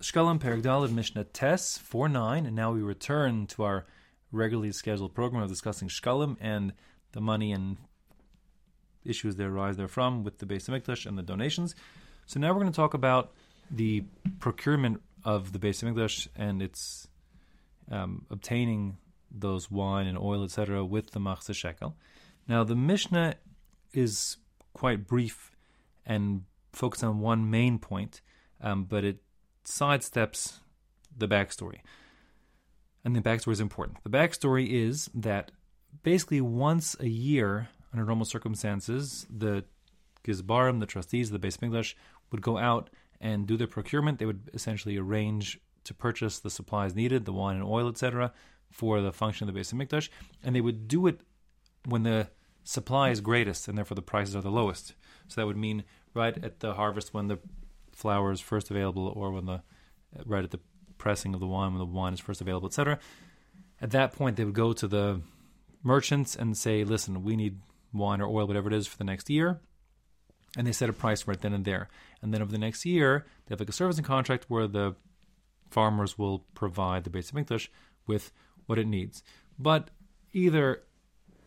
Shkalim Perek Daled Mishnah Tes 4 9, and now we return to our regularly scheduled program of discussing Shkalim and the money and issues that arise therefrom with the Beis Hamikdash and the donations. So now we're going to talk about the procurement of the Beis Hamikdash and its um, obtaining those wine and oil, etc., with the Machzah Shekel. Now the Mishnah is quite brief and focused on one main point, um, but it sidesteps the backstory. And the backstory is important. The backstory is that basically once a year, under normal circumstances, the Gizbarim, the trustees of the Beis Mikdash, would go out and do their procurement. They would essentially arrange to purchase the supplies needed, the wine and oil, etc., for the function of the Beis Mikdash, and they would do it when the supply is greatest and therefore the prices are the lowest. So that would mean right at the harvest when the flour is first available, or when the right at the pressing of the wine when the wine is first available, etc. At that point, they would go to the merchants and say, "Listen, we need wine or oil, whatever it is, for the next year." And they set a price right then and there. And then over the next year, they have like a servicing contract where the farmers will provide the Beis Hamikdash with what it needs. But either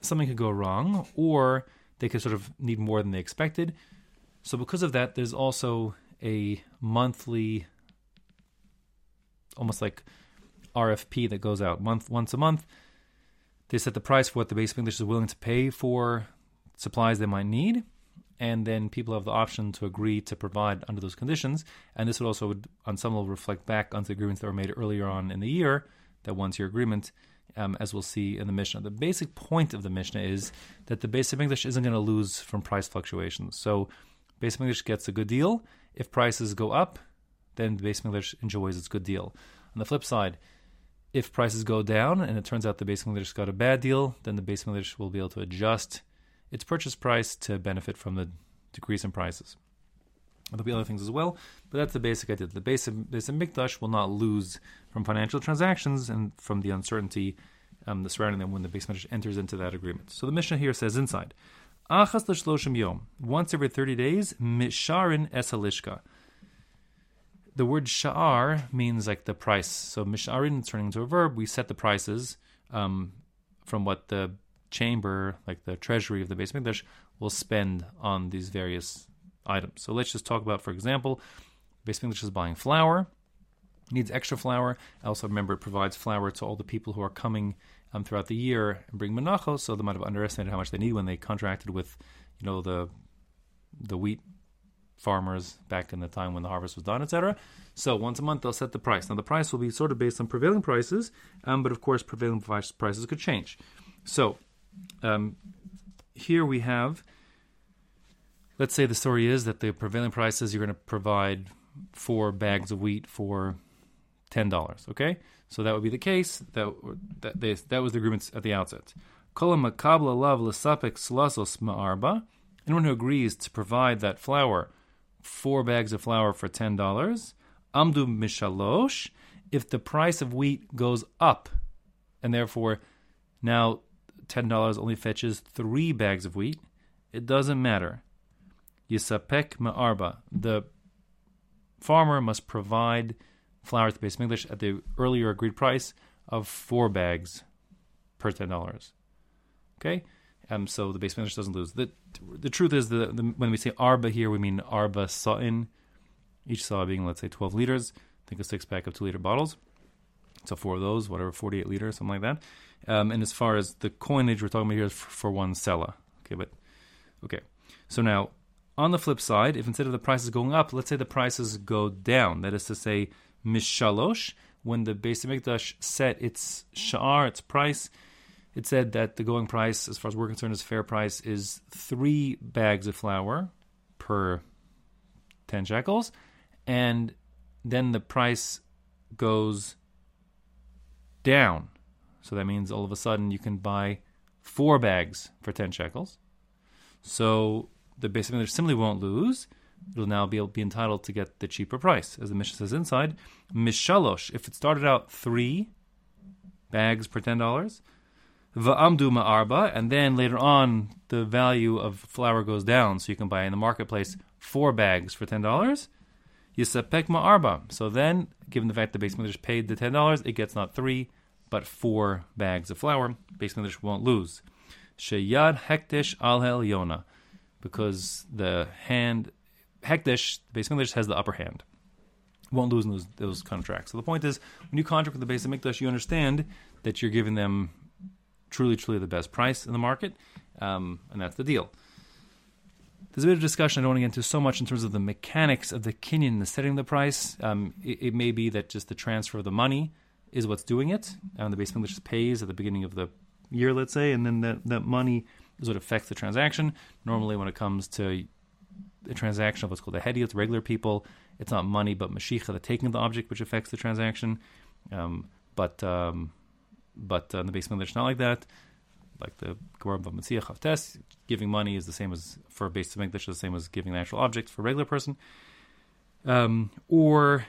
something could go wrong, or they could sort of need more than they expected. So because of that, there's also a monthly, almost like RFP that goes out month once a month. They set the price for what the Beis Hamikdash is willing to pay for supplies they might need, and then people have the option to agree to provide under those conditions. And this would also, would, on some level, reflect back onto the agreements that were made earlier on in the year, that one-year agreement, um, as we'll see in the Mishnah. The basic point of the Mishnah is that the Beis Hamikdash isn't going to lose from price fluctuations. So Beis Hamikdash gets a good deal. If prices go up, then the Beis Hamikdash enjoys its good deal. On the flip side, if prices go down and it turns out the Beis Hamikdash got a bad deal, then the Beis Hamikdash will be able to adjust its purchase price to benefit from the decrease in prices. There'll be other things as well, but that's the basic idea. The Beis Hamikdash will not lose from financial transactions and from the uncertainty um, the surrounding them when the Beis Hamikdash enters into that agreement. So the Mishnah here says inside, Achas l'shloshim yom. Once every 30 days, misharin esalishka. The word sha'ar means like the price. So misharin turning into a verb, we set the prices um, from what the chamber, like the treasury of the Beis Mikdash, will spend on these various items. So let's just talk about, for example, Beis Mikdash is buying flour, needs extra flour. Also, remember, it provides flour to all the people who are coming um, throughout the year and bring menachos, so they might have underestimated how much they need when they contracted with, you know, the the wheat farmers back in the time when the harvest was done, etc. So once a month they'll set the price. Now the price will be sort of based on prevailing prices, um, but of course prevailing prices could change. So um, here we have, let's say the story is that the prevailing prices you're going to provide four bags of wheat for ten dollars. Okay, so that would be the case. That that they, that was the agreement at the outset. Kolam makabla lav l'sapek slasos ma'arba. Anyone who agrees to provide that flour, four bags of flour for ten dollars, amdu mishalosh. If the price of wheat goes up, and therefore now ten dollars only fetches three bags of wheat, it doesn't matter. Yisapek ma'arba. The farmer must provide flour to Beis Mikdash at the earlier agreed price of four bags per ten dollars. Okay, um, so the Beis Hamikdash doesn't lose. the The truth is that when we say arba here, we mean arba sa'in, each saw being let's say twelve liters. Think a six pack of two liter bottles. So four of those, whatever, forty eight liters, something like that. Um, and as far as the coinage we're talking about here is for, for one sela. Okay, but okay. So now on the flip side, if instead of the prices going up, let's say the prices go down, that is to say, mishalosh, when the Beis Hamikdash set its sha'ar, its price, it said that the going price, as far as we're concerned, is fair price, is three bags of flour per 10 shekels. And then the price goes down. So that means all of a sudden you can buy four bags for 10 shekels. So the Beis Hamikdash simply won't lose it'll now be, be entitled to get the cheaper price. As the Mishnah says inside, Mishalosh, if it started out three bags per $10, Va'amdu ma'arba, and then later on the value of flour goes down, so you can buy in the marketplace four bags for $10, Yisapek ma'arba. So then, given the fact that Beis Mikdash paid the ten dollars, it gets not three, but four bags of flour. Beis Mikdash won't lose. Sheyad hekdesh al yona, because the hand hekdesh, the Beis Mikdash has the upper hand. Won't lose those, those contracts. So the point is, when you contract with the Beis Mikdash, you understand that you're giving them truly, truly the best price in the market, um, and that's the deal. There's a bit of discussion I don't want to get into so much in terms of the mechanics of the kinyan, the setting of the price. Um, it, it, may be that just the transfer of the money is what's doing it, and the Beis Mikdash pays at the beginning of the year, let's say, and then that, that money is what affects the transaction. Normally, when it comes to a transaction of what's called a hediot, regular people, it's not money but mashicha, the taking of the object, which affects the transaction. Um, but um, but uh, in the Beis Mikdash, not like that like the Gemara B'Matziach Havtes, giving money is the same as for a Beis Mikdash, the same as giving an actual object for a regular person. Um, or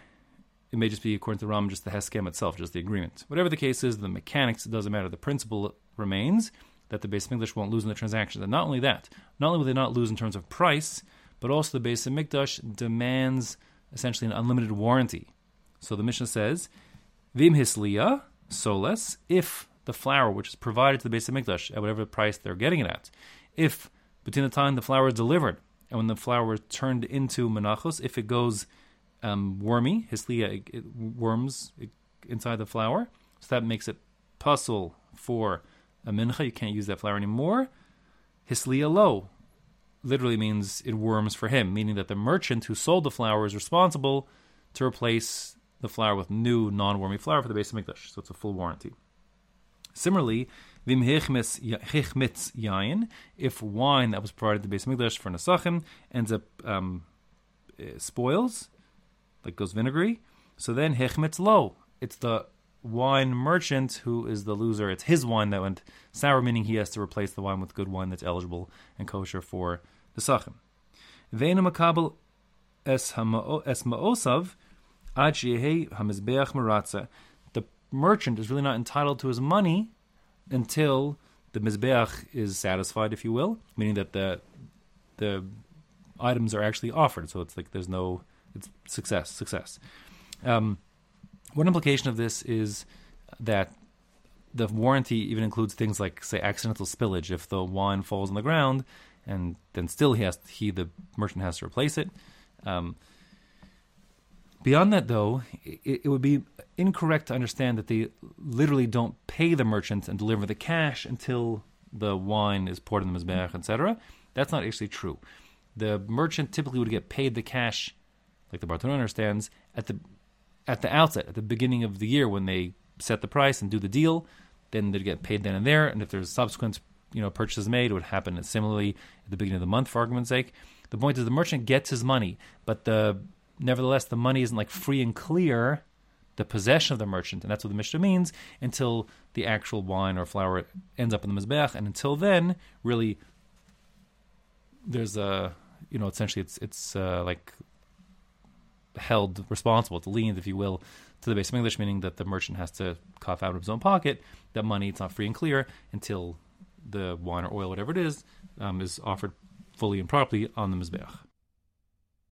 it may just be according to the Ram, just the Heskem itself, just the agreement. Whatever the case is, the mechanics it doesn't matter. The principle remains that the Beis Mikdash won't lose in the transaction. And not only that, not only will they not lose in terms of price, but also the Beis Hamikdash demands essentially an unlimited warranty. So the Mishnah says, Vim hisliya soles, if the flour which is provided to the Beis Hamikdash at whatever price they're getting it at. If between the time the flour is delivered and when the flour is turned into menachos, if it goes um, wormy, hisliya, it, it worms inside the flour, so that makes it pasul for a mincha. You can't use that flour anymore. Hisliya lo literally means it worms for him, meaning that the merchant who sold the flour is responsible to replace the flour with new non-wormy flour for the Beis Hamikdash. So it's a full warranty. Similarly, vim yain, if wine that was provided to the Beis Hamikdash for Nesachim ends up um, eh, spoils, like goes vinegary, so then hichmitz lo, it's the wine merchant who is the loser. It's his wine that went sour, meaning he has to replace the wine with good wine that's eligible and kosher for the sachim. Ve'ena makabel es ad hamizbeach The merchant is really not entitled to his money until the mizbeach is satisfied, if you will, meaning that the the items are actually offered. So it's like there's no it's success, success. Um, one implication of this is that the warranty even includes things like, say, accidental spillage. If the wine falls on the ground, and then still he has he the merchant has to replace it. Um, Beyond that, though, it, it, would be incorrect to understand that they literally don't pay the merchant and deliver the cash until the wine is poured in the mizbeach, etc. That's not actually true. The merchant typically would get paid the cash, like the Bartenura understands, at the at the outset, at the beginning of the year when they set the price and do the deal. Then they'd get paid then and there, and if there's subsequent you know purchases made, it would happen similarly at the beginning of the month, for argument's sake. The point is the merchant gets his money, but the nevertheless, the money isn't like free and clear, the possession of the merchant, and that's what the Mishnah means, until the actual wine or flour ends up in the Mizbeach. And until then, really, there's a, you know, essentially it's, it's uh, like held responsible, it's liened, if you will, to the Beis Hamikdash, meaning that the merchant has to cough out of his own pocket that money, it's not free and clear until the wine or oil, whatever it is, um, is offered fully and properly on the Mizbeach.